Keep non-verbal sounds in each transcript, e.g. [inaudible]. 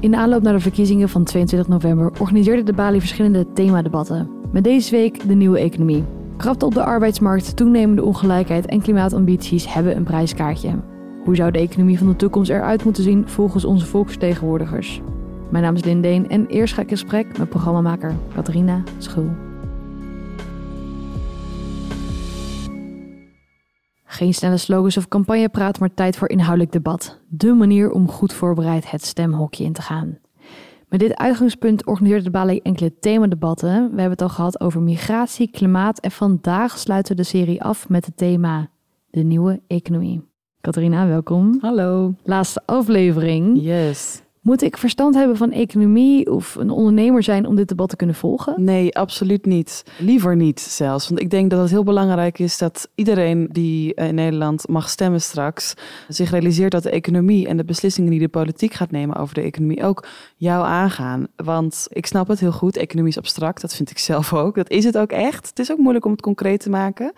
In de aanloop naar de verkiezingen van 22 november organiseerde de Bali verschillende themadebatten. Met deze week de nieuwe economie. Krapte op de arbeidsmarkt, toenemende ongelijkheid en klimaatambities hebben een prijskaartje. Hoe zou de economie van de toekomst eruit moeten zien volgens onze volksvertegenwoordigers? Mijn naam is Lindeen en eerst ga ik in gesprek met programmamaker Catharina Schul. Geen snelle slogans of campagnepraat, maar tijd voor inhoudelijk debat. De manier om goed voorbereid het stemhokje in te gaan. Met dit uitgangspunt organiseert de Ballet enkele themadebatten. We hebben het al gehad over migratie, klimaat en vandaag sluiten we de serie af met het thema de nieuwe economie. Catharina, welkom. Hallo. Laatste aflevering. Yes. Moet ik verstand hebben van economie of een ondernemer zijn om dit debat te kunnen volgen? Nee, absoluut niet. Liever niet zelfs. Want ik denk dat het heel belangrijk is dat iedereen die in Nederland mag stemmen straks zich realiseert dat de economie en de beslissingen die de politiek gaat nemen over de economie ook jou aangaan. Want ik snap het heel goed, economie is abstract, dat vind ik zelf ook. Dat is het ook echt. Het is ook moeilijk om het concreet te maken.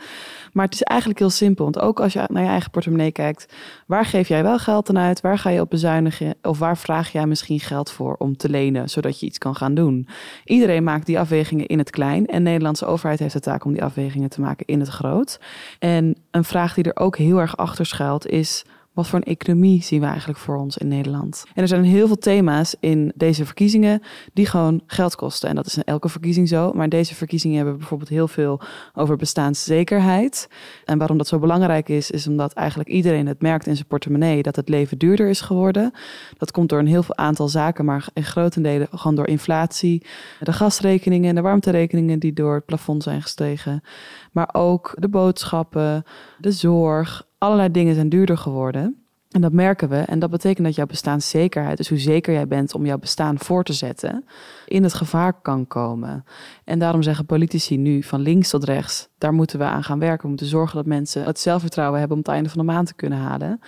Maar het is eigenlijk heel simpel. Want ook als je naar je eigen portemonnee kijkt, waar geef jij wel geld aan uit? Waar ga je op bezuinigen? Of waar vraag misschien geld voor om te lenen, zodat je iets kan gaan doen? Iedereen maakt die afwegingen in het klein. En de Nederlandse overheid heeft de taak om die afwegingen te maken in het groot. En een vraag die er ook heel erg achter schuilt is wat voor een economie zien we eigenlijk voor ons in Nederland? En er zijn heel veel thema's in deze verkiezingen die gewoon geld kosten. En dat is in elke verkiezing zo. Maar deze verkiezingen hebben bijvoorbeeld heel veel over bestaanszekerheid. En waarom dat zo belangrijk is, is omdat eigenlijk iedereen het merkt in zijn portemonnee dat het leven duurder is geworden. Dat komt door een heel veel aantal zaken, maar in grotendelen gewoon door inflatie. De gasrekeningen en de warmterekeningen die door het plafond zijn gestegen. Maar ook de boodschappen, de zorg, allerlei dingen zijn duurder geworden. En dat merken we. En dat betekent dat jouw bestaanszekerheid, dus hoe zeker jij bent om jouw bestaan voor te zetten, in het gevaar kan komen. En daarom zeggen politici nu van links tot rechts, daar moeten we aan gaan werken. We moeten zorgen dat mensen het zelfvertrouwen hebben om het einde van de maand te kunnen halen.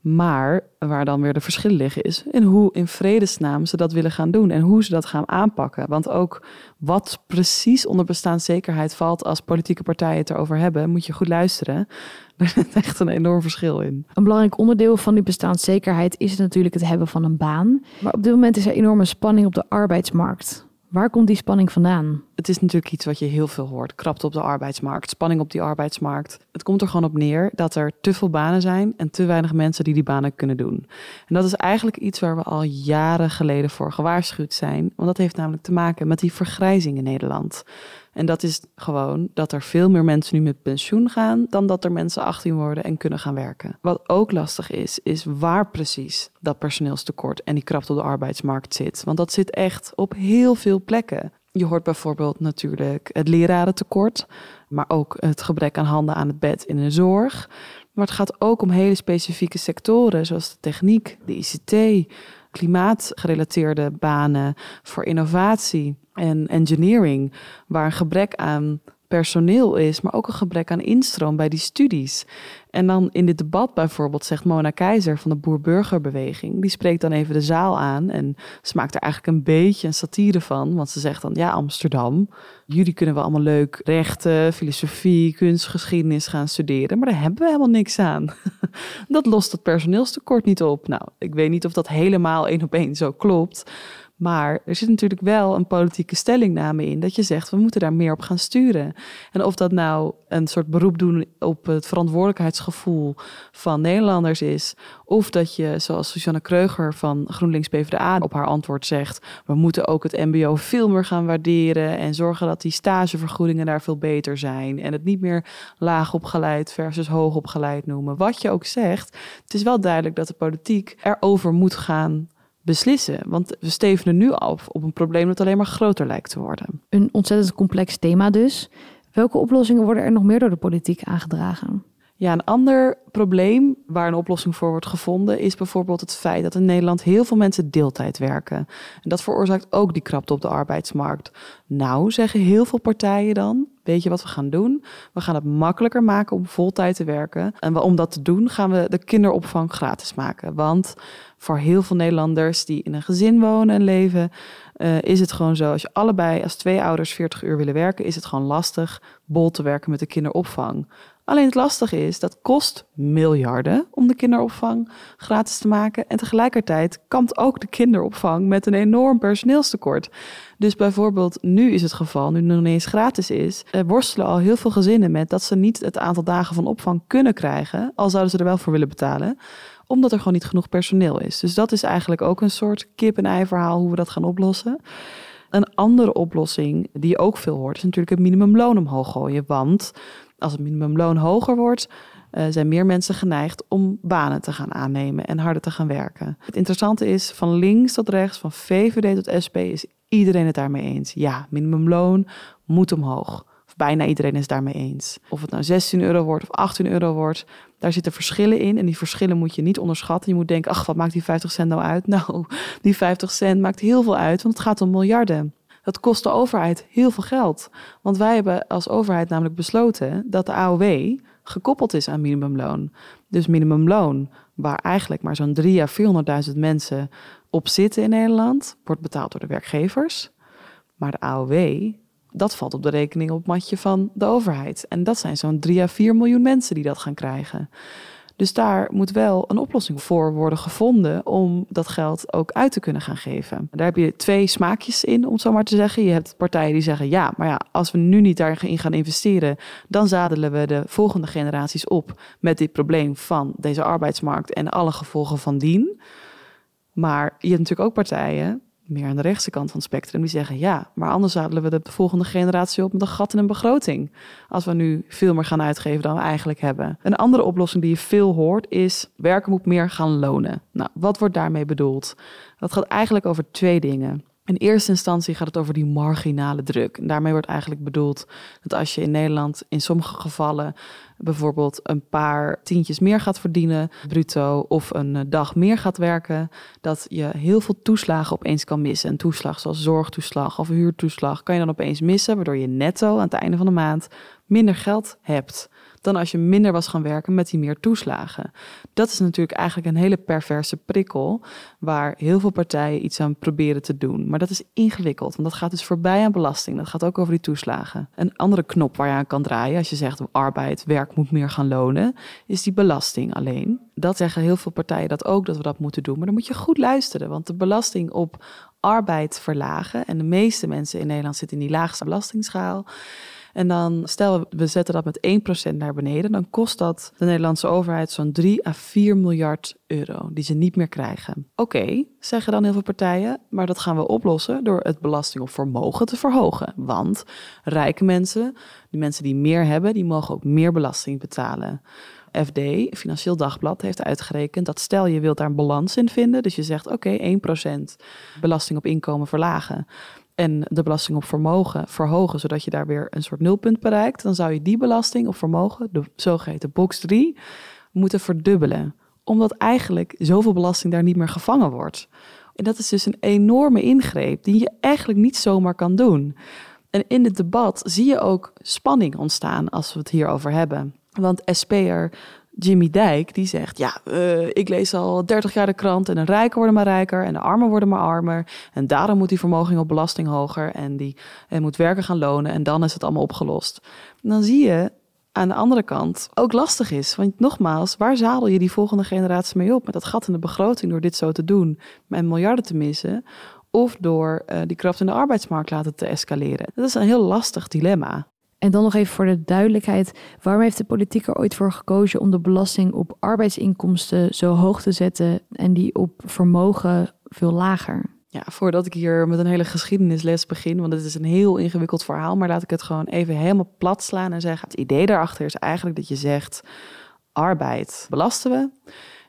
Maar waar dan weer de verschillen liggen is in hoe in vredesnaam ze dat willen gaan doen en hoe ze dat gaan aanpakken. Want ook wat precies onder bestaanszekerheid valt als politieke partijen het erover hebben, moet je goed luisteren. [laughs] Er zit echt een enorm verschil in. Een belangrijk onderdeel van die bestaanszekerheid is natuurlijk het hebben van een baan. Maar op dit moment is er enorme spanning op de arbeidsmarkt. Waar komt die spanning vandaan? Het is natuurlijk iets wat je heel veel hoort. Krapte op de arbeidsmarkt, spanning op die arbeidsmarkt. Het komt er gewoon op neer dat er te veel banen zijn en te weinig mensen die die banen kunnen doen. En dat is eigenlijk iets waar we al jaren geleden voor gewaarschuwd zijn. Want dat heeft namelijk te maken met die vergrijzing in Nederland. En dat is gewoon dat er veel meer mensen nu met pensioen gaan dan dat er mensen 18 worden en kunnen gaan werken. Wat ook lastig is, is waar precies dat personeelstekort en die krapte op de arbeidsmarkt zit. Want dat zit echt op heel veel plekken. Je hoort bijvoorbeeld natuurlijk het lerarentekort, maar ook het gebrek aan handen aan het bed in de zorg. Maar het gaat ook om hele specifieke sectoren, zoals de techniek, de ICT, klimaatgerelateerde banen voor innovatie en engineering, waar een gebrek aan personeel is, maar ook een gebrek aan instroom bij die studies. En dan in dit debat bijvoorbeeld zegt Mona Keizer van de Boer-Burgerbeweging, die spreekt dan even de zaal aan en ze maakt er eigenlijk een beetje een satire van, want ze zegt dan, ja Amsterdam, jullie kunnen wel allemaal leuk rechten, filosofie, kunstgeschiedenis gaan studeren, maar daar hebben we helemaal niks aan. [laughs] dat lost het personeelstekort niet op. Nou, ik weet niet of dat helemaal één op één zo klopt, maar er zit natuurlijk wel een politieke stellingname in dat je zegt we moeten daar meer op gaan sturen. En of dat nou een soort beroep doen op het verantwoordelijkheidsgevoel van Nederlanders is, of dat je, zoals Susanne Kreuger van GroenLinks PvdA op haar antwoord zegt, we moeten ook het MBO veel meer gaan waarderen en zorgen dat die stagevergoedingen daar veel beter zijn en het niet meer laag opgeleid versus hoog opgeleid noemen. Wat je ook zegt, het is wel duidelijk dat de politiek erover moet gaan beslissen. Want we stevenen nu af op een probleem dat alleen maar groter lijkt te worden. Een ontzettend complex thema dus. Welke oplossingen worden er nog meer door de politiek aangedragen? Ja, een ander probleem waar een oplossing voor wordt gevonden is bijvoorbeeld het feit dat in Nederland heel veel mensen deeltijd werken. En dat veroorzaakt ook die krapte op de arbeidsmarkt. Nou, zeggen heel veel partijen dan, weet je wat we gaan doen? We gaan het makkelijker maken om voltijd te werken. En om dat te doen gaan we de kinderopvang gratis maken. Want voor heel veel Nederlanders die in een gezin wonen en leven, uh, is het gewoon zo. Als je allebei als twee ouders 40 uur willen werken, is het gewoon lastig bol te werken met de kinderopvang. Alleen het lastige is, dat kost miljarden om de kinderopvang gratis te maken. En tegelijkertijd kampt ook de kinderopvang met een enorm personeelstekort. Dus bijvoorbeeld nu is het geval, nu het nog ineens gratis is, worstelen al heel veel gezinnen met dat ze niet het aantal dagen van opvang kunnen krijgen, al zouden ze er wel voor willen betalen omdat er gewoon niet genoeg personeel is. Dus dat is eigenlijk ook een soort kip-en-ei verhaal hoe we dat gaan oplossen. Een andere oplossing die je ook veel hoort, is natuurlijk het minimumloon omhoog gooien. Want als het minimumloon hoger wordt, uh, zijn meer mensen geneigd om banen te gaan aannemen en harder te gaan werken. Het interessante is, van links tot rechts, van VVD tot SP, is iedereen het daarmee eens. Ja, minimumloon moet omhoog. Of bijna iedereen is daarmee eens. Of het nou 16 euro wordt of 18 euro wordt, daar zitten verschillen in. En die verschillen moet je niet onderschatten. Je moet denken, ach, wat maakt die 50 cent nou uit? [laughs] Nou, die 50 cent maakt heel veel uit, want het gaat om miljarden. Dat kost de overheid heel veel geld. Want wij hebben als overheid namelijk besloten dat de AOW gekoppeld is aan minimumloon. Dus minimumloon, waar eigenlijk maar zo'n 3 à 400.000 mensen op zitten in Nederland, wordt betaald door de werkgevers. Maar de AOW, dat valt op de rekening op het matje van de overheid. En dat zijn zo'n 3 à 4 miljoen mensen die dat gaan krijgen. Dus daar moet wel een oplossing voor worden gevonden om dat geld ook uit te kunnen gaan geven. Daar heb je twee smaakjes in, om het zo maar te zeggen. Je hebt partijen die zeggen, ja, maar ja, als we nu niet daarin gaan investeren, dan zadelen we de volgende generaties op met dit probleem van deze arbeidsmarkt en alle gevolgen van dien. Maar je hebt natuurlijk ook partijen meer aan de rechtse kant van het spectrum, die zeggen ja, maar anders zadelen we de volgende generatie op met een gat in een begroting. Als we nu veel meer gaan uitgeven dan we eigenlijk hebben. Een andere oplossing die je veel hoort is werken moet meer gaan lonen. Nou, wat wordt daarmee bedoeld? Dat gaat eigenlijk over twee dingen. In eerste instantie gaat het over die marginale druk. En daarmee wordt eigenlijk bedoeld dat als je in Nederland in sommige gevallen bijvoorbeeld een paar tientjes meer gaat verdienen, bruto, of een eh, dag meer gaat werken, dat je heel veel toeslagen opeens kan missen. Een toeslag zoals zorgtoeslag of huurtoeslag kan je dan opeens missen, waardoor je netto aan het einde van de maand minder geld hebt dan als je minder was gaan werken met die meer toeslagen. Dat is natuurlijk eigenlijk een hele perverse prikkel waar heel veel partijen iets aan proberen te doen. Maar dat is ingewikkeld, want dat gaat dus voorbij aan belasting. Dat gaat ook over die toeslagen. Een andere knop waar je aan kan draaien als je zegt arbeid, werk moet meer gaan lonen, is die belasting alleen. Dat zeggen heel veel partijen dat ook, dat we dat moeten doen. Maar dan moet je goed luisteren, want de belasting op arbeid verlagen. En de meeste mensen in Nederland zitten in die laagste belastingsschaal. En dan stel we zetten dat met 1% naar beneden, dan kost dat de Nederlandse overheid zo'n 3 à 4 miljard euro die ze niet meer krijgen. Oké, zeggen dan heel veel partijen, maar dat gaan we oplossen door het belasting op vermogen te verhogen. Want rijke mensen, die mensen die meer hebben, die mogen ook meer belasting betalen. FD, Financieel Dagblad, heeft uitgerekend dat stel je wilt daar een balans in vinden, dus je zegt oké, 1% belasting op inkomen verlagen en de belasting op vermogen verhogen, zodat je daar weer een soort nulpunt bereikt, dan zou je die belasting op vermogen, de zogeheten box 3, moeten verdubbelen. Omdat eigenlijk zoveel belasting daar niet meer gevangen wordt. En dat is dus een enorme ingreep die je eigenlijk niet zomaar kan doen. En in het debat zie je ook spanning ontstaan als we het hierover hebben. Want SP'er Jimmy Dijk, die zegt: Ja, uh, ik lees al 30 jaar de krant en de rijken worden maar rijker en de armen worden maar armer. En daarom moet die vermoging op belasting hoger en die moet werken gaan lonen en dan is het allemaal opgelost. Dan zie je aan de andere kant ook lastig is. Want nogmaals, waar zadel je die volgende generatie mee op? Met dat gat in de begroting door dit zo te doen en miljarden te missen. Of door uh, die kracht in de arbeidsmarkt laten te escaleren. Dat is een heel lastig dilemma. En dan nog even voor de duidelijkheid: waarom heeft de politiek er ooit voor gekozen om de belasting op arbeidsinkomsten zo hoog te zetten en die op vermogen veel lager? Ja, voordat ik hier met een hele geschiedenisles begin, want het is een heel ingewikkeld verhaal, maar laat ik het gewoon even helemaal plat slaan en zeggen: het idee daarachter is eigenlijk dat je zegt: arbeid belasten we.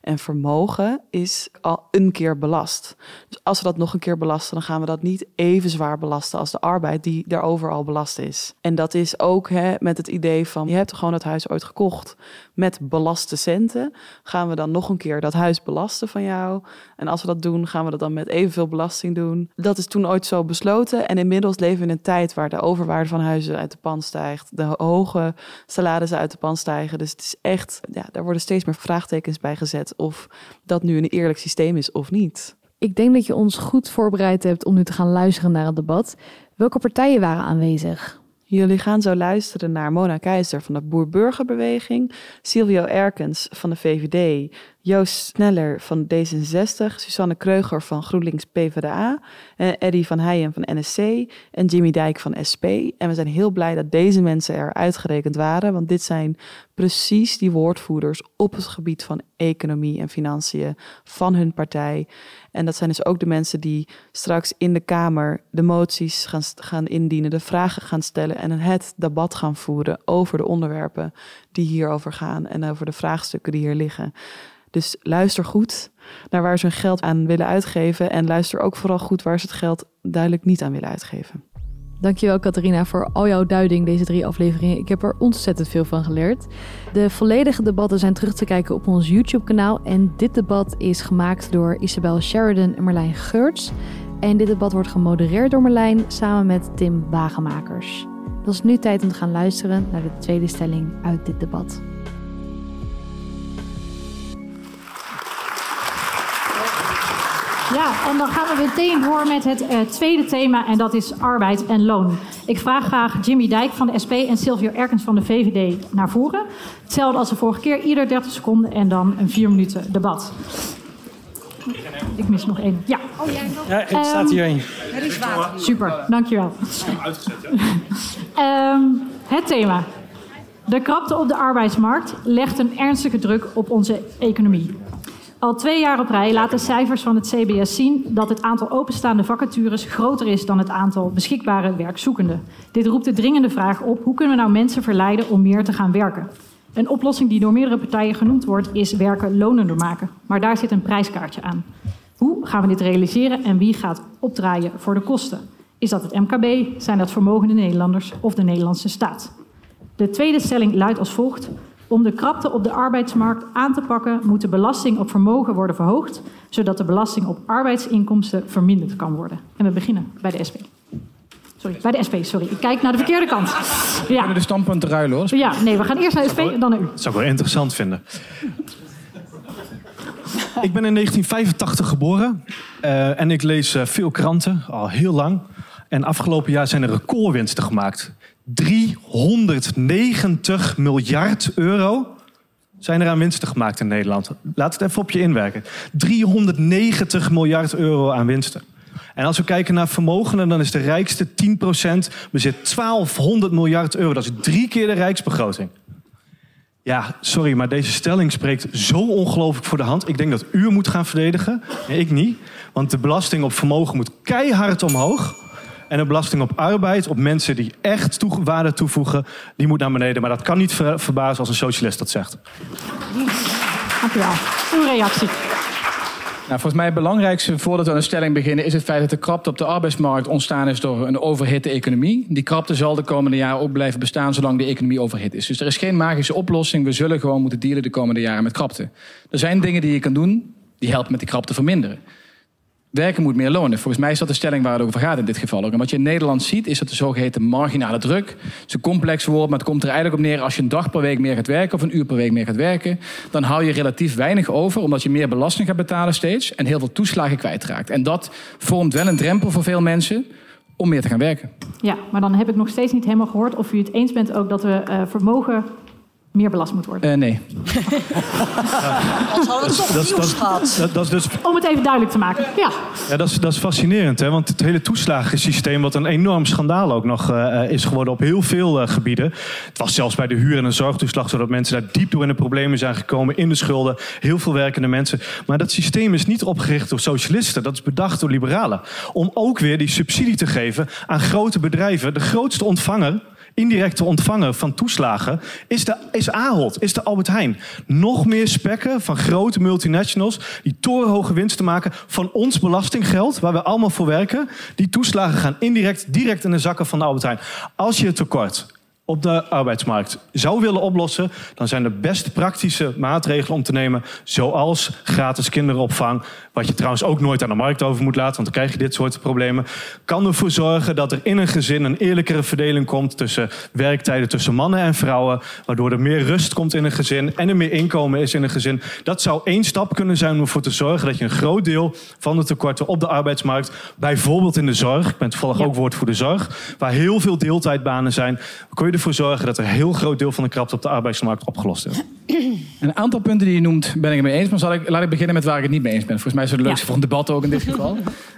En vermogen is al een keer belast. Dus als we dat nog een keer belasten, dan gaan we dat niet even zwaar belasten als de arbeid die daarover al belast is. En dat is ook hè, met het idee van je hebt gewoon het huis ooit gekocht met belaste centen. Gaan we dan nog een keer dat huis belasten van jou? En als we dat doen, gaan we dat dan met evenveel belasting doen. Dat is toen ooit zo besloten. En inmiddels leven we in een tijd waar de overwaarde van huizen uit de pan stijgt. De hoge salarissen uit de pan stijgen. Dus het is echt, ja, daar worden steeds meer vraagtekens bij gezet of dat nu een eerlijk systeem is of niet. Ik denk dat je ons goed voorbereid hebt om nu te gaan luisteren naar het debat. Welke partijen waren aanwezig? Jullie gaan zo luisteren naar Mona Keizer van de Boer-Burgerbeweging, Silvio Erkens van de VVD, Joost Sneller van D66, Susanne Kreuger van GroenLinks PvdA, en Eddy van Heijen van NSC en Jimmy Dijk van SP. En we zijn heel blij dat deze mensen er uitgerekend waren, want dit zijn precies die woordvoerders op het gebied van economie en financiën van hun partij. En dat zijn dus ook de mensen die straks in de Kamer de moties gaan, gaan indienen, de vragen gaan stellen en het debat gaan voeren over de onderwerpen die hierover gaan en over de vraagstukken die hier liggen. Dus luister goed naar waar ze hun geld aan willen uitgeven. En luister ook vooral goed waar ze het geld duidelijk niet aan willen uitgeven. Dankjewel Catharina voor al jouw duiding deze drie afleveringen. Ik heb er ontzettend veel van geleerd. De volledige debatten zijn terug te kijken op ons YouTube-kanaal. En dit debat is gemaakt door Isabel Sheridan en Marlijn Geurts. En dit debat wordt gemodereerd door Marlijn samen met Tim Wagemakers. Het is nu tijd om te gaan luisteren naar de tweede stelling uit dit debat. Ja, en dan gaan we meteen door met het uh, tweede thema en dat is arbeid en loon. Ik vraag graag Jimmy Dijk van de SP en Silvio Erkens van de VVD naar voren. Hetzelfde als de vorige keer, ieder 30 seconden en dan een 4 minuten debat. Ik mis nog één. Ja. Oh, jij nog? Ja, het staat hier één. Er is water. Super, dankjewel. Uitgezet, ja. um, [laughs] het thema. De krapte op de arbeidsmarkt legt een ernstige druk op onze economie. Al twee jaar op rij laten cijfers van het CBS zien dat het aantal openstaande vacatures groter is dan het aantal beschikbare werkzoekenden. Dit roept de dringende vraag op: hoe kunnen we nou mensen verleiden om meer te gaan werken? Een oplossing die door meerdere partijen genoemd wordt, is werken lonender maken. Maar daar zit een prijskaartje aan. Hoe gaan we dit realiseren en wie gaat opdraaien voor de kosten? Is dat het MKB, zijn dat vermogende Nederlanders of de Nederlandse staat? De tweede stelling luidt als volgt: om de krapte op de arbeidsmarkt aan te pakken, moet de belasting op vermogen worden verhoogd, zodat de belasting op arbeidsinkomsten verminderd kan worden. En we beginnen bij de SP. Sorry, bij de SP, sorry. Ik kijk naar de verkeerde kant. Ja. We kunnen de standpunten ruilen hoor. Ja, nee, we gaan eerst naar de SP en dan naar u. Dat zou ik wel interessant vinden. ik ben in 1985 geboren uh, en ik lees uh, veel kranten, al heel lang. En afgelopen jaar zijn er recordwinsten gemaakt. 390 miljard euro zijn er aan winsten gemaakt in Nederland. Laat het even op je inwerken. 390 miljard euro aan winsten. En als we kijken naar vermogenden, dan is de rijkste 10% bezit 1200 miljard euro. Dat is drie keer de rijksbegroting. Ja, sorry, maar deze stelling spreekt zo ongelooflijk voor de hand. Ik denk dat u moet gaan verdedigen en ik niet. Want de belasting op vermogen moet keihard omhoog. En de belasting op arbeid, op mensen die echt toe, waarde toevoegen, die moet naar beneden. Maar dat kan niet verbazen als een socialist dat zegt. Dank u wel. Uw reactie. Nou, volgens mij het belangrijkste voordat we aan de stelling beginnen... is het feit dat de krapte op de arbeidsmarkt ontstaan is door een overhitte economie. Die krapte zal de komende jaren ook blijven bestaan zolang de economie overhit is. Dus er is geen magische oplossing. We zullen gewoon moeten dealen de komende jaren met krapte. Er zijn dingen die je kan doen die helpen met die krapte verminderen. Werken moet meer lonen. Volgens mij is dat de stelling waar het over gaat in dit geval ook. En wat je in Nederland ziet, is dat de zogeheten marginale druk. Het is een complex woord, maar het komt er eigenlijk op neer... als je een dag per week meer gaat werken of een uur per week meer gaat werken... dan hou je relatief weinig over, omdat je meer belasting gaat betalen steeds... en heel veel toeslagen kwijtraakt. En dat vormt wel een drempel voor veel mensen om meer te gaan werken. Ja, maar dan heb ik nog steeds niet helemaal gehoord of u het eens bent ook dat we uh, vermogen meer belast moet worden? Uh, nee. Als hadden we toch nieuws gehad. Dat, is dus... Om het even duidelijk te maken. Ja, ja dat, is, dat is fascinerend. Hè? Want het hele toeslagensysteem, wat een enorm schandaal ook nog uh, is geworden op heel veel uh, gebieden. Het was zelfs bij de huur- en de zorgtoeslag zodat mensen daar diep door in de problemen zijn gekomen. In de schulden. Heel veel werkende mensen. Maar dat systeem is niet opgericht door socialisten. Dat is bedacht door liberalen. Om ook weer die subsidie te geven aan grote bedrijven. De grootste ontvanger indirecte ontvanger van toeslagen is, de, is Ahold, is de Albert Heijn. Nog meer spekken van grote multinationals die torenhoge winsten maken van ons belastinggeld, waar we allemaal voor werken. Die toeslagen gaan indirect, direct in de zakken van de Albert Heijn. Als je het tekort op de arbeidsmarkt zou willen oplossen, dan zijn de best praktische maatregelen om te nemen, zoals gratis kinderopvang, wat je trouwens ook nooit aan de markt over moet laten, want dan krijg je dit soort problemen, kan ervoor zorgen dat er in een gezin een eerlijkere verdeling komt tussen werktijden tussen mannen en vrouwen, waardoor er meer rust komt in een gezin en er meer inkomen is in een gezin. Dat zou één stap kunnen zijn om ervoor te zorgen dat je een groot deel van de tekorten op de arbeidsmarkt, bijvoorbeeld in de zorg, ik ben toevallig ook woord voor de zorg, waar heel veel deeltijdbanen zijn, kun je ervoor zorgen dat er een heel groot deel van de krapte op de arbeidsmarkt opgelost is. Een aantal punten die je noemt ben ik het mee eens, maar zal ik, laat ik beginnen met waar ik het niet mee eens ben. Volgens mij is het leukste van het debat ook in dit geval.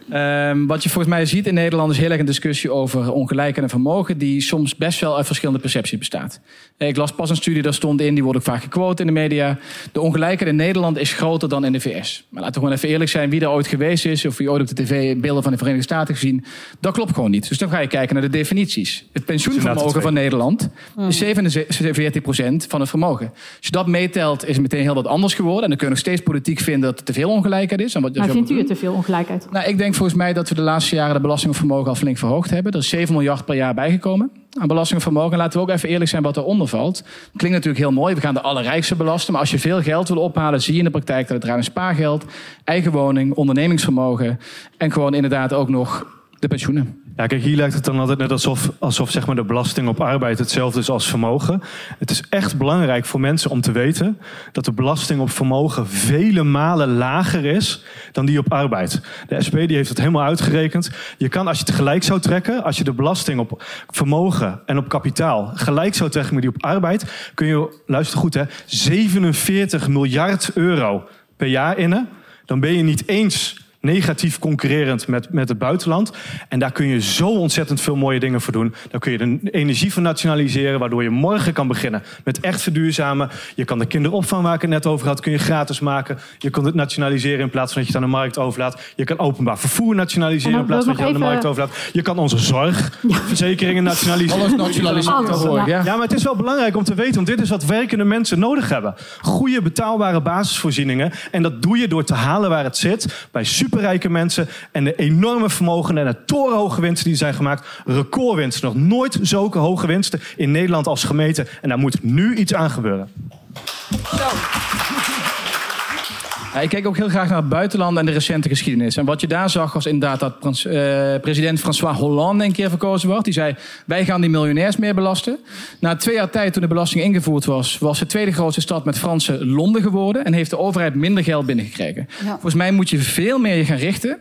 Ehm, wat je volgens mij ziet in Nederland is heel erg een discussie over ongelijkheid en vermogen, die soms best wel uit verschillende percepties bestaat. Ik las pas een studie, daar stond in, die wordt ook vaak gequote in de media. De ongelijkheid in Nederland is groter dan in de VS. Maar laten we gewoon even eerlijk zijn, wie er ooit geweest is, of wie ooit op de tv beelden van de Verenigde Staten gezien, dat klopt gewoon niet. Dus dan ga je kijken naar de definities. Het pensioenvermogen van Nederland is 47% van het vermogen. Als je dat meetelt, is het meteen heel wat anders geworden. En dan kun je nog steeds politiek vinden dat er te veel ongelijkheid is. En wat Maar vindt u het te veel ongelijkheid? nou, ik denk volgens mij dat we de laatste jaren de belasting vermogen al flink verhoogd hebben. Er is 7 miljard per jaar bijgekomen aan belasting op vermogen. En laten we ook even eerlijk zijn wat eronder valt. Klinkt natuurlijk heel mooi, we gaan de allerrijkste belasten. Maar als je veel geld wil ophalen, zie je in de praktijk dat het om spaargeld, eigen woning, ondernemingsvermogen en gewoon inderdaad ook nog de pensioenen. Ja, kijk, hier lijkt het dan altijd net alsof, alsof zeg maar, de belasting op arbeid hetzelfde is als vermogen. Het is echt belangrijk voor mensen om te weten dat de belasting op vermogen vele malen lager is dan die op arbeid. De SP die heeft het helemaal uitgerekend. Je kan, als je het gelijk zou trekken, als je de belasting op vermogen en op kapitaal gelijk zou trekken met die op arbeid, kun je, luister goed hè, 47 miljard euro per jaar innen. Dan ben je niet eens negatief concurrerend met, met het buitenland. En daar kun je zo ontzettend veel mooie dingen voor doen. Dan kun je de energie van nationaliseren, waardoor je morgen kan beginnen met echt verduurzamen. Je kan de kinderopvang waar ik het net over had, kun je gratis maken. Je kunt het nationaliseren in plaats van dat je het aan de markt overlaat. Je kan openbaar vervoer nationaliseren En in plaats van dat je het aan de markt overlaat. Je kan onze zorgverzekeringen nationaliseren. Alles nationaliseren ja. ja. Maar het is wel belangrijk om te weten, want dit is wat werkende mensen nodig hebben. Goede betaalbare basisvoorzieningen. En dat doe je door te halen waar het zit. Bij superrijke mensen en de enorme vermogen en de torenhoge winsten die zijn gemaakt. Recordwinsten. Nog nooit zulke hoge winsten in Nederland als gemeten. En daar moet nu iets aan gebeuren. Ja, ik keek ook heel graag naar het buitenland en de recente geschiedenis. En wat je daar zag was inderdaad dat eh, president François Hollande een keer verkozen werd. Die zei, wij gaan die miljonairs meer belasten. Na twee jaar tijd toen de belasting ingevoerd was... was de tweede grootste stad met Franse Londen geworden... en heeft de overheid minder geld binnengekregen. Volgens mij moet je veel meer je gaan richten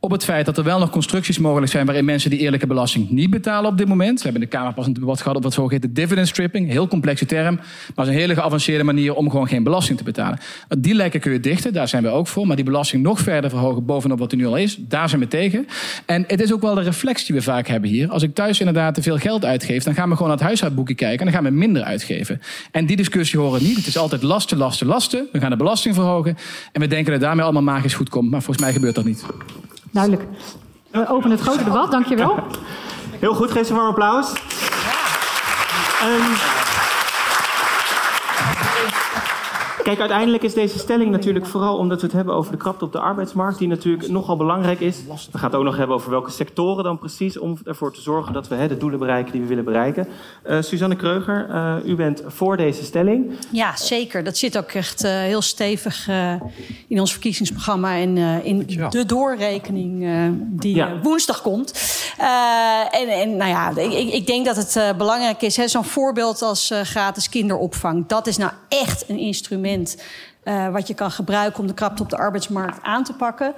op het feit dat er wel nog constructies mogelijk zijn waarin mensen die eerlijke belasting niet betalen op dit moment. We hebben in de Kamer pas een debat gehad op wat zogeheten dividend stripping. Heel complexe term, maar is een hele geavanceerde manier om gewoon geen belasting te betalen. Die lekken kun je dichten, daar zijn we ook voor. Maar die belasting nog verder verhogen bovenop wat er nu al is, daar zijn we tegen. En het is ook wel de reflex die we vaak hebben hier. Als ik thuis inderdaad te veel geld uitgeef, dan gaan we gewoon naar het huishoudboekje kijken en dan gaan we minder uitgeven. En die discussie horen niet. Het is altijd lasten, lasten, lasten. We gaan de belasting verhogen en we denken dat daarmee allemaal magisch goed komt. Maar volgens mij gebeurt dat niet. Duidelijk. We openen het grote debat, dankjewel. Heel goed, geef ze een warm applaus. Ehm, kijk, uiteindelijk is deze stelling natuurlijk vooral omdat we het hebben over de krapte op de arbeidsmarkt, die natuurlijk nogal belangrijk is. We gaan het ook nog hebben over welke sectoren dan precies, om ervoor te zorgen dat we hè, de doelen bereiken die we willen bereiken. Eh, Suzanne Kreuger, eh, u bent voor deze stelling. Ja, zeker. Dat zit ook echt eh, heel stevig eh, in ons verkiezingsprogramma en eh, in de doorrekening eh, die Ja. woensdag komt. Eh, en, en nou ja, ik, ik denk dat het eh, belangrijk is. hè, Zo'n voorbeeld als eh, gratis kinderopvang. Dat is nou echt een instrument eh, wat je kan gebruiken om de krapte op de arbeidsmarkt aan te pakken.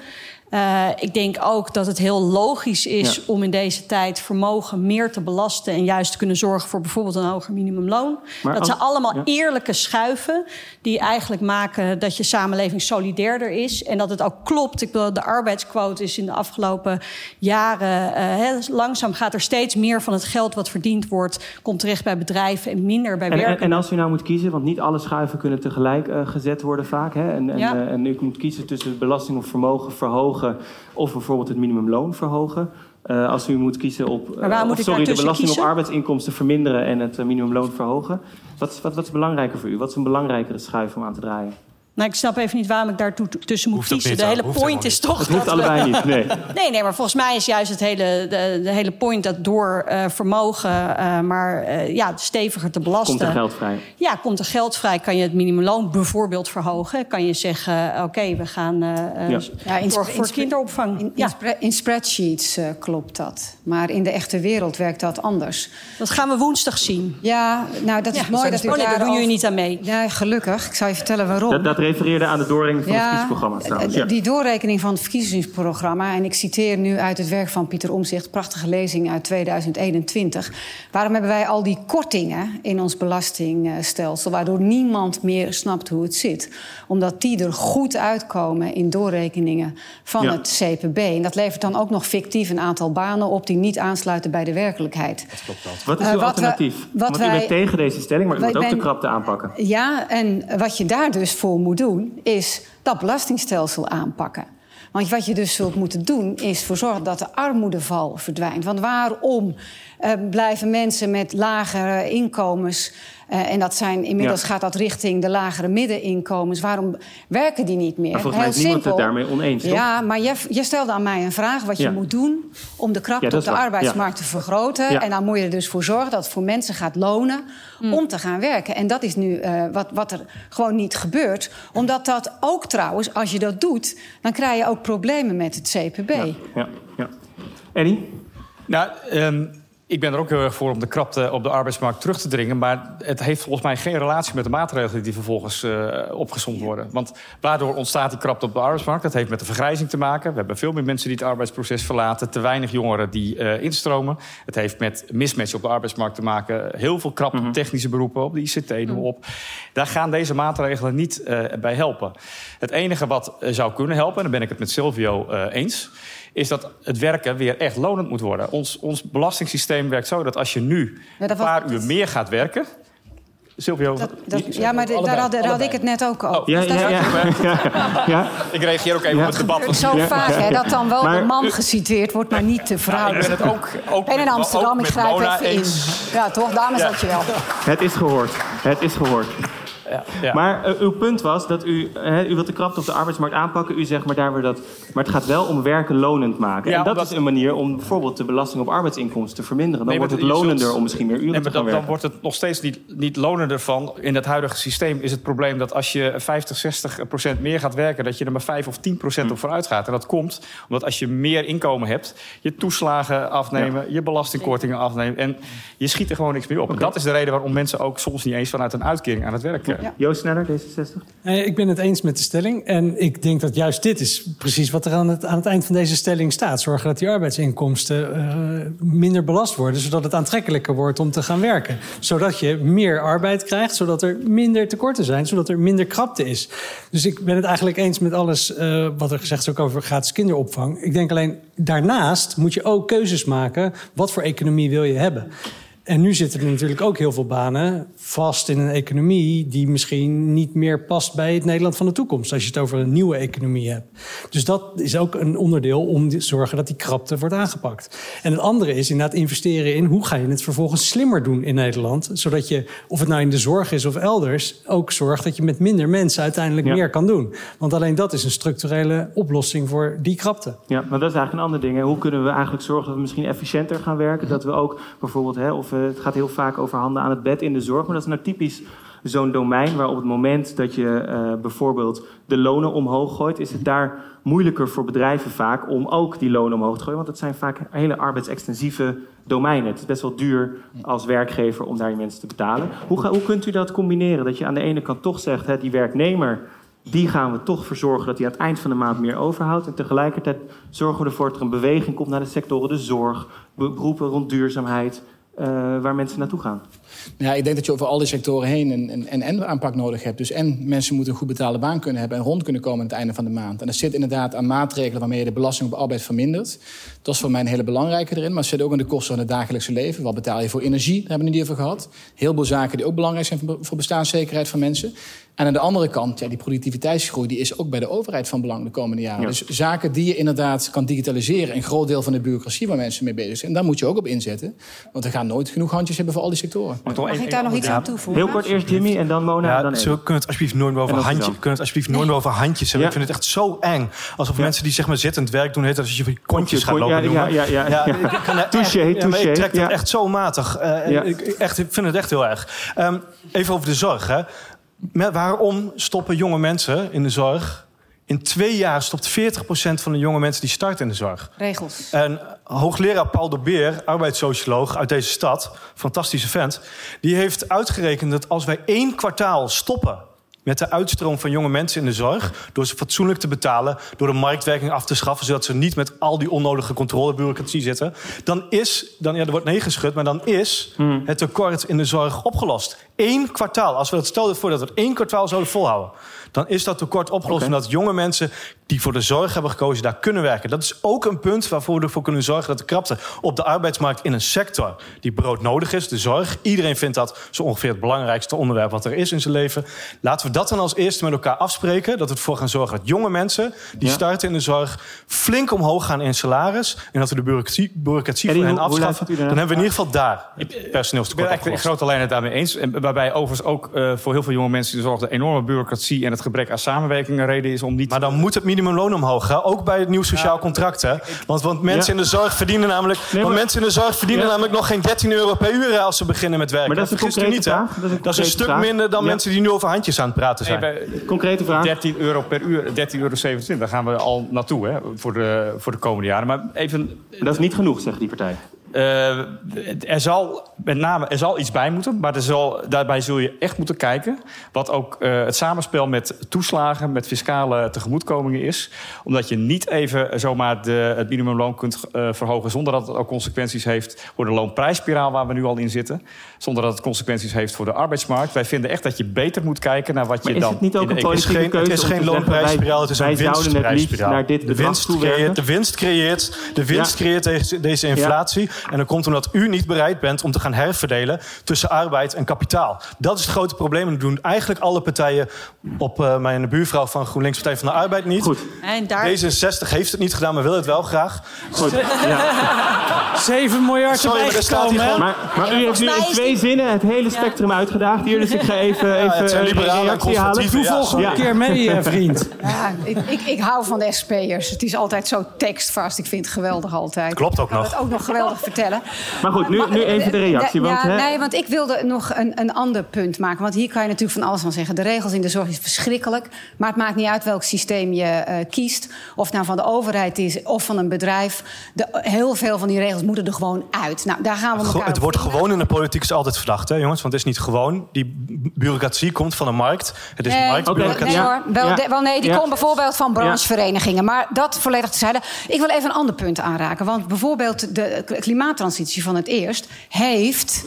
Eh, ik denk ook dat het heel logisch is Ja. om in deze tijd vermogen meer te belasten en juist te kunnen zorgen voor bijvoorbeeld een hoger minimumloon. Maar dat als- zijn allemaal ja. eerlijke schuiven die eigenlijk maken dat je samenleving solidairder is en dat het ook klopt. Ik bedoel, de arbeidsquote is in de afgelopen jaren eh, langzaam gaat er steeds meer van het geld wat verdiend wordt komt terecht bij bedrijven en minder bij En, en, werken. en als u nou moet kiezen, want niet alle schuiven kunnen tegelijk eh, gezet worden vaak. Hè, en, en, Ja. en u moet kiezen tussen belasting op vermogen verhogen of bijvoorbeeld het minimumloon verhogen. Eh, als u moet kiezen op, Maar waar eh, moet of, ik sorry, de belasting op arbeidsinkomsten verminderen en het eh, minimumloon verhogen. Wat, wat, wat is belangrijker voor u? Wat is een belangrijkere schuif om aan te draaien? Nou, ik snap even niet waarom ik daar tussen moet kiezen. De hele point is toch. Het hoeft allebei niet. Nee. [laughs] nee, nee, maar volgens mij is juist het hele, de, de hele point dat door uh, vermogen, uh, maar uh, ja, steviger te belasten. Komt er geld vrij? Ja, komt er geld vrij. Kan je het minimumloon bijvoorbeeld verhogen? Kan je zeggen: oké, okay, we gaan ja. ja, in, voor, voor kinderopvang. In, in, ja. in spreadsheets klopt dat. Maar in de echte wereld werkt dat anders. Dat gaan we woensdag zien. Ja, nou, dat is mooi. Dat, dat oh, nee, daar doen jullie niet aan mee. Ja, gelukkig. Ik zal je vertellen waarom. Dat, dat refereerde aan de doorrekening van het verkiezingsprogramma. Ja. Die doorrekening van het verkiezingsprogramma... en ik citeer nu uit het werk van Pieter Omzicht... prachtige lezing uit 2021. Waarom hebben wij al die kortingen in ons belastingstelsel... waardoor niemand meer snapt hoe het zit? Omdat die er goed uitkomen in doorrekeningen van het CPB. En dat levert dan ook nog fictief een aantal banen op... die niet aansluiten bij de werkelijkheid. Dat klopt dat. Wat is uw uh, alternatief? We, wat Want u bent tegen deze stelling, maar u moet ook de krapte aanpakken. Ja, en wat je daar dus voor moet doen, is dat belastingstelsel aanpakken. Want wat je dus zult moeten doen, is ervoor zorgen dat de armoedeval verdwijnt. Want waarom uh, blijven mensen met lagere inkomens en dat zijn, inmiddels ja. gaat dat richting de lagere middeninkomens. Waarom werken die niet meer? Maar volgens mij is niemand het daarmee oneens, toch? Ja, maar je, je stelde aan mij een vraag wat je moet doen... om de krapte op de arbeidsmarkt te vergroten. En dan moet je er dus voor zorgen dat het voor mensen gaat lonen... Mm. om te gaan werken. En dat is nu uh, wat, wat er gewoon niet gebeurt. Omdat dat ook trouwens, als je dat doet... dan krijg je ook problemen met het CPB. Ja, ja, ja. Eddie? Nou, um, ik ben er ook heel erg voor om de krapte op de arbeidsmarkt terug te dringen. Maar het heeft volgens mij geen relatie met de maatregelen die vervolgens uh, opgezond worden. Want waardoor ontstaat die krapte op de arbeidsmarkt? Dat heeft met de vergrijzing te maken. We hebben veel meer mensen die het arbeidsproces verlaten. Te weinig jongeren die uh, instromen. Het heeft met mismatch op de arbeidsmarkt te maken. Heel veel krapte mm -hmm. technische beroepen op de ICT, noem mm. op. Daar gaan deze maatregelen niet uh, bij helpen. Het enige wat zou kunnen helpen, en daar ben ik het met Silvio eens is dat het werken weer echt lonend moet worden. Ons, ons belastingssysteem werkt zo dat als je nu ja, een paar uur meer gaat werken... Silvio, dat, dat, ja, maar daar, had, daar had, ik het net ook over. Oh, ja, dus ja, ja, [laughs] ja, Ik reageer ook even op het debat. Zo vaak hè, dat dan wel maar, de man geciteerd wordt, maar niet de vrouw. ik ben het ook, ook en in Amsterdam, ik schrijf even in. Ja, toch? Dames, ja. dat je wel. Het is gehoord. Het is gehoord. Ja, Maar uh, uw punt was dat u, u wilt de krapte op de arbeidsmarkt aanpakken. U zegt maar daar weer dat. Maar het gaat wel om werken lonend maken. Ja, en dat omdat... is een manier om bijvoorbeeld de belasting op arbeidsinkomsten te verminderen. Dan nee, wordt het lonender zult... om misschien meer uren nee, te gaan dan, werken. Dan wordt het nog steeds niet, niet lonender van. In het huidige systeem is het probleem dat als je 50, 60 procent meer gaat werken, dat je er maar 5 of 10 procent hm. op vooruit gaat. En dat komt omdat als je meer inkomen hebt, je toeslagen afnemen, je belastingkortingen afnemen. En je schiet er gewoon niks meer op. Okay. En dat is de reden waarom mensen ook soms niet eens vanuit een uitkering aan het werk Joost Sneller, D66? Ik ben het eens met de stelling. En ik denk dat juist dit is precies wat er aan het, aan het eind van deze stelling staat. Zorgen dat die arbeidsinkomsten uh, minder belast worden, zodat het aantrekkelijker wordt om te gaan werken. Zodat je meer arbeid krijgt, zodat er minder tekorten zijn, zodat er minder krapte is. Dus ik ben het eigenlijk eens met alles uh, wat er gezegd is ook over gratis kinderopvang. Ik denk alleen, daarnaast moet je ook keuzes maken. Wat voor economie wil je hebben? En nu zitten er natuurlijk ook heel veel banen vast in een economie die misschien niet meer past bij het Nederland van de toekomst. Als je het over een nieuwe economie hebt. Dus dat is ook een onderdeel om te zorgen dat die krapte wordt aangepakt. En het andere is inderdaad investeren in hoe ga je het vervolgens slimmer doen in Nederland. Zodat je, of het nou in de zorg is of elders, ook zorgt dat je met minder mensen uiteindelijk ja. meer kan doen. Want alleen dat is een structurele oplossing voor die krapte. Ja, maar dat is eigenlijk een ander ding. Hè. Hoe kunnen we eigenlijk zorgen dat we misschien efficiënter gaan werken? Dat we ook bijvoorbeeld, hè, of het gaat heel vaak over handen aan het bed in de zorg. Maar dat is nou typisch zo'n domein waar op het moment dat je uh, bijvoorbeeld de lonen omhoog gooit, is het daar moeilijker voor bedrijven vaak om ook die lonen omhoog te gooien. Want het zijn vaak hele arbeidsextensieve domeinen. Het is best wel duur als werkgever om daar je mensen te betalen. Hoe, ga, hoe kunt u dat combineren? Dat je aan de ene kant toch zegt, hè, die werknemer die gaan we toch verzorgen dat hij aan het eind van de maand meer overhoudt. En tegelijkertijd zorgen we ervoor dat er een beweging komt naar de sectoren, de zorg, beroepen rond duurzaamheid, waar mensen naartoe gaan. Ja, ik denk dat je over al die sectoren heen een, een, een aanpak nodig hebt. Dus en mensen moeten een goed betaalde baan kunnen hebben en rond kunnen komen aan het einde van de maand. En dat zit inderdaad aan maatregelen waarmee je de belasting op arbeid vermindert. Dat is voor mij een hele belangrijke erin. Maar het zit ook in de kosten van het dagelijkse leven. Wat betaal je voor energie? Daar hebben we het niet over gehad. Heel veel zaken die ook belangrijk zijn voor bestaanszekerheid van mensen. En aan de andere kant, ja, die productiviteitsgroei die is ook bij de overheid van belang de komende jaren. Ja. Dus zaken die je inderdaad kan digitaliseren, een groot deel van de bureaucratie waar mensen mee bezig zijn, daar moet je ook op inzetten. Want er gaan nooit genoeg handjes hebben voor al die sectoren. Mag ik daar nog iets aan toevoegen? Heel kort eerst Jimmy en dan Mona. Ja, en dan zo kunnen het alsjeblieft nooit meer over. Suzanne. Kunnen het alsjeblieft nooit meer over handjes hebben. Ja. Ik vind het echt zo eng. Alsof Ja. mensen die zeg maar zittend werk doen, heet dat als je van die kontjes gaat lopen ja, noemen. ja, ja, ja. [laughs] Touché, Ik trek ja. het echt zo matig. Eh, Ja. ik, ik echt, ik vind het echt heel erg. Ehm, even over de zorg. Hè. Met, waarom stoppen jonge mensen in de zorg? In twee jaar stopt 40% van de jonge mensen die starten in de zorg. Regels. En hoogleraar Paul de Beer, arbeidssocioloog uit deze stad, fantastische vent, die heeft uitgerekend dat als wij één kwartaal stoppen met de uitstroom van jonge mensen in de zorg, door ze fatsoenlijk te betalen, door de marktwerking af te schaffen, zodat ze niet met al die onnodige controlebureaucratie zitten, dan is, dan, ja, er wordt nee geschud, maar dan is het tekort in de zorg opgelost. Eén kwartaal, als we dat stel je voor dat we het één kwartaal zouden volhouden, dan is dat tekort opgelost omdat jonge mensen die voor de zorg hebben gekozen daar kunnen werken. Dat is ook een punt waarvoor we ervoor kunnen zorgen dat de krapte op de arbeidsmarkt in een sector die broodnodig is, de zorg. Iedereen vindt dat zo ongeveer het belangrijkste onderwerp wat er is in zijn leven. Laten we dat dan als eerste met elkaar afspreken. Dat we ervoor gaan zorgen dat jonge mensen die Ja. starten in de zorg flink omhoog gaan in salaris. En dat we de bureaucratie, bureaucratie voor hen afschaffen. Dan hebben we in ieder geval daar het Ik ben personeelstekort eigenlijk in grote lijnen het daarmee eens. En waarbij overigens ook eh, voor heel veel jonge mensen die de zorg de enorme bureaucratie en het gebrek aan samenwerking een reden is om niet. Maar dan moet het minimumloon omhoog, hè? ook bij het nieuw sociaal contract. Hè? Want, want mensen Ja. in de zorg verdienen namelijk, Nee, want maar- mensen in de zorg verdienen Ja. namelijk nog geen 13 euro per uur als ze beginnen met werken. Maar dat is een niet, hè? vraag. Dat is een Dat is een concrete stuk vraag. minder dan Ja. mensen die nu over handjes aan het praten zijn. Nee, bij Concrete vraag. 13 euro per uur, 13,27 euro, daar gaan we al naartoe hè, voor, de, voor de komende jaren. Maar even Dat is niet genoeg, zegt die partij. Eh, er zal met name er zal iets bij moeten, maar er zal, daarbij zul je echt moeten kijken wat ook eh, het samenspel met toeslagen, met fiscale tegemoetkomingen is. Omdat je niet even zomaar de, het minimumloon kunt eh, verhogen zonder dat het ook consequenties heeft voor de loonprijsspiraal waar we nu al in zitten. Zonder dat het consequenties heeft voor de arbeidsmarkt. Wij vinden echt dat je beter moet kijken naar wat je Maar is dan het niet ook een Het is politieke geen, het keuze is geen loonprijsspiraal, het is een winstprijsspiraal. naar dit de, winst creëert, de winst creëert, de winst Ja. creëert deze, deze inflatie. En dat komt omdat u niet bereid bent om te gaan herverdelen tussen arbeid en kapitaal. Dat is het grote probleem. En dat doen eigenlijk alle partijen op eh, mijn buurvrouw van GroenLinks Partij van de Arbeid niet. Goed. En daar, D66 heeft het niet gedaan, maar wil het wel graag. Goed. [laughs] Ja. 7 miljard Sorry, maar er staat hier gewoon- Maar, maar u heeft nu in twee zinnen het hele spectrum uitgedaagd hier. Dus ik ga even, even liberalen en reactie halen. Doe ja, volgende Ja. keer mee, eh, [laughs] vriend. Ja, ik, ik, ik hou van de SP'ers. Het is altijd zo tekstvast. Ik vind het geweldig altijd. Klopt ook Ik nog. het ook nog geweldig vertellen. Maar goed, nu, nu even de reactie. Ja, Want, hè, nee, want ik wilde nog een, een ander punt maken. Want hier kan je natuurlijk van alles van zeggen. De regels in de zorg is verschrikkelijk. Maar het maakt niet uit welk systeem je eh, kiest. Of het nou van de overheid is of van een bedrijf. De, heel veel van die regels moeten er gewoon uit. Nou, daar gaan we Go- Het op wordt gewoon in de politiek is altijd verdacht, hè, jongens? Want het is niet gewoon. Die bureaucratie komt van de markt. Het is Nee, marktbureaucratie. nee Ja. hoor. Wel, Ja. de- wel nee, die Ja. komt bijvoorbeeld van brancheverenigingen. Maar dat volledig tezijde. Ik wil even een ander punt aanraken. Want bijvoorbeeld de k- klimaattransitie van het eerst... heeft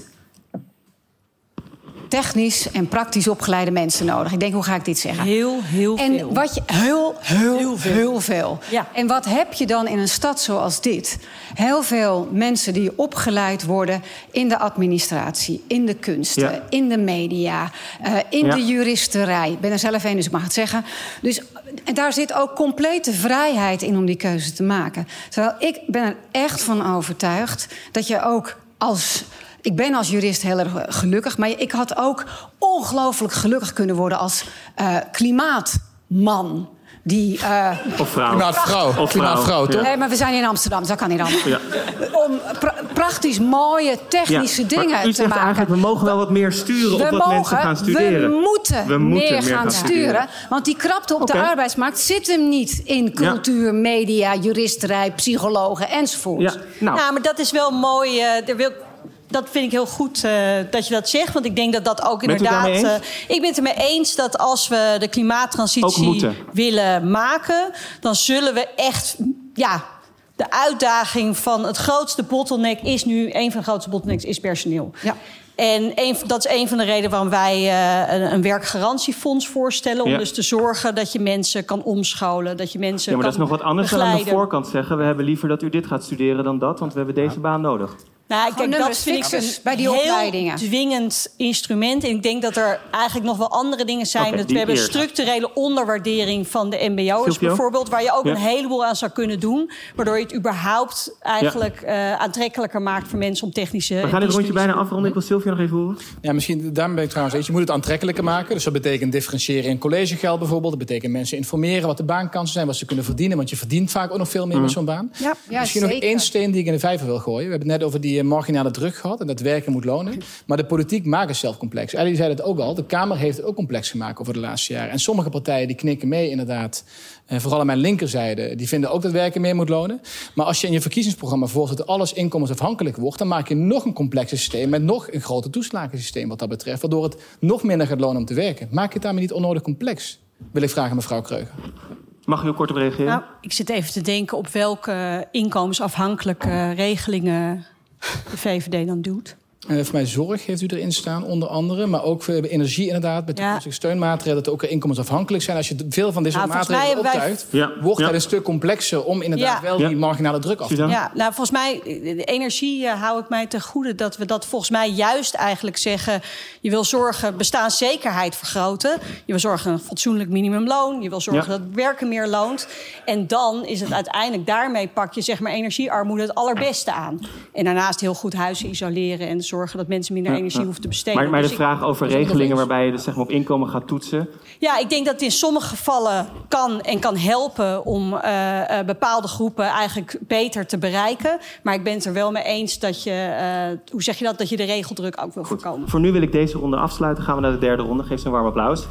technisch en praktisch opgeleide mensen nodig. Ik denk, hoe ga ik dit zeggen? heel, heel En veel. wat je heel, heel, heel veel. Ja. En wat heb je dan in een stad zoals dit? Heel veel mensen die opgeleid worden in de administratie, in de kunsten, Ja. in de media, eh, in Ja. de juristerij. Ik ben er zelf een, dus ik mag het zeggen. Dus en daar zit ook complete vrijheid in om die keuze te maken. Terwijl ik ben er echt van overtuigd dat je ook als ik ben als jurist heel erg gelukkig, maar ik had ook ongelooflijk gelukkig kunnen worden als eh, klimaatman. Die, eh, Of vrouw. Klimaatvrouw. Of Klimaatvrouw, toch? Nee, maar we zijn in Amsterdam, dus dat kan niet anders. Ja. Om pra- praktisch mooie technische Ja, dingen maar u te zegt maken. eigenlijk, we mogen wel wat meer sturen op we wat mogen, mensen gaan studeren. We moeten, We moeten meer, gaan, sturen. Want die krapte op de arbeidsmarkt zit hem niet in cultuur, media, juristerij, psychologen enzovoort. Ja, nou, Nou, maar dat is wel mooi. eh, daar wil, dat vind ik heel goed eh, dat je dat zegt. Want ik denk dat dat ook inderdaad. eh, ik ben het ermee eens dat als we de klimaattransitie willen maken, dan zullen we echt. Ja, de uitdaging van het grootste bottleneck is nu. Een van de grootste bottlenecks is personeel. Ja. En een, dat is een van de redenen waarom wij eh, een, een werkgarantiefonds voorstellen. Om Ja. dus te zorgen dat je mensen kan omscholen. Dat je mensen ja, maar dat is nog wat anders dan aan de begeleiden. voorkant zeggen. We hebben liever dat u dit gaat studeren dan dat, want we hebben deze baan nodig. Nou, Gewoon kijk, dat vind ik een bij die heel opleidingen. dwingend instrument. En ik denk dat er eigenlijk nog wel andere dingen zijn. Dat we hebben eerst. structurele onderwaardering van de Silvio? bijvoorbeeld... waar je ook Ja. een heleboel aan zou kunnen doen. Waardoor je het überhaupt eigenlijk eh, aantrekkelijker maakt voor mensen om technische... We gaan dit rondje bijna afronden. Ik wil Sylvia nog even horen. Ja, misschien daarom ben ik trouwens eens. Je moet het aantrekkelijker maken. Dus dat betekent differentiëren in collegegeld bijvoorbeeld. Dat betekent mensen informeren wat de baankansen zijn, wat ze kunnen verdienen. Want je verdient vaak ook nog veel meer met zo'n baan. Ja, ja Misschien nog één steen die ik in de vijver wil gooien. We hebben het net over die eh, marginale druk gehad en dat werken moet lonen. Maar de politiek maakt het zelf complex. Ellie zei het ook al. De Kamer heeft het ook complex gemaakt over de laatste jaren. En sommige partijen die knikken mee inderdaad. En vooral aan mijn linkerzijde. Die vinden ook dat werken meer moet lonen. Maar als je in je verkiezingsprogramma voorzet dat alles inkomensafhankelijk wordt... dan maak je nog een complexer systeem met nog een groter toeslagensysteem wat dat betreft. Waardoor het nog minder gaat lonen om te werken. Maak je het daarmee niet onnodig complex? Wil ik vragen mevrouw Kreuger. Mag u kort op reageren? Nou, ik zit even te denken op welke inkomensafhankelijke regelingen de VVD dan doet. Eh, voor mij zorg heeft u erin staan, onder andere. Maar ook voor energie inderdaad, met toekomstige steunmaatregelen... dat er ook inkomensafhankelijk zijn. Als je veel van dit soort Nou, volgens mij maatregelen wij- optuigt... Ja, wordt ja. het een stuk complexer om inderdaad Ja. wel Ja. die marginale druk af te doen. Ja, nou volgens mij, de energie eh, hou ik mij ten goede dat we dat volgens mij juist eigenlijk zeggen. Je wil zorgen bestaanszekerheid vergroten. Je wil zorgen een fatsoenlijk minimumloon. Je wil zorgen Ja. dat werken meer loont. En dan is het uiteindelijk daarmee pak je zeg maar energiearmoede het allerbeste aan. En daarnaast heel goed huizen isoleren en zorgen dat mensen minder Ja, energie ja. hoeven te besteden. Maar, maar de Dus ik- vraag over regelingen waarbij je dus zeg maar op inkomen gaat toetsen. Ja, ik denk dat het in sommige gevallen kan en kan helpen om eh, eh, bepaalde groepen eigenlijk beter te bereiken. Maar ik ben het er wel mee eens dat je, eh, hoe zeg je dat, dat je de regeldruk ook wil voorkomen. Voor nu wil ik deze ronde afsluiten. Gaan we naar de derde ronde. Geef ze een warm applaus.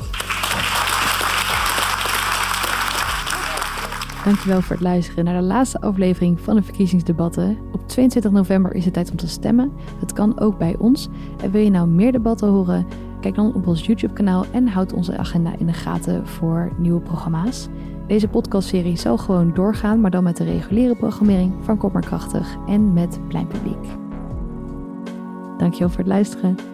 Dankjewel voor het luisteren naar de laatste aflevering van de verkiezingsdebatten. Op 22 november is het tijd om te stemmen. Het kan ook bij ons. En wil je nou meer debatten horen? Kijk dan op ons YouTube-kanaal en houd onze agenda in de gaten voor nieuwe programma's. Deze podcastserie zal gewoon doorgaan, maar dan met de reguliere programmering van Kort maar Krachtig en met Plein Publiek. Dankjewel voor het luisteren.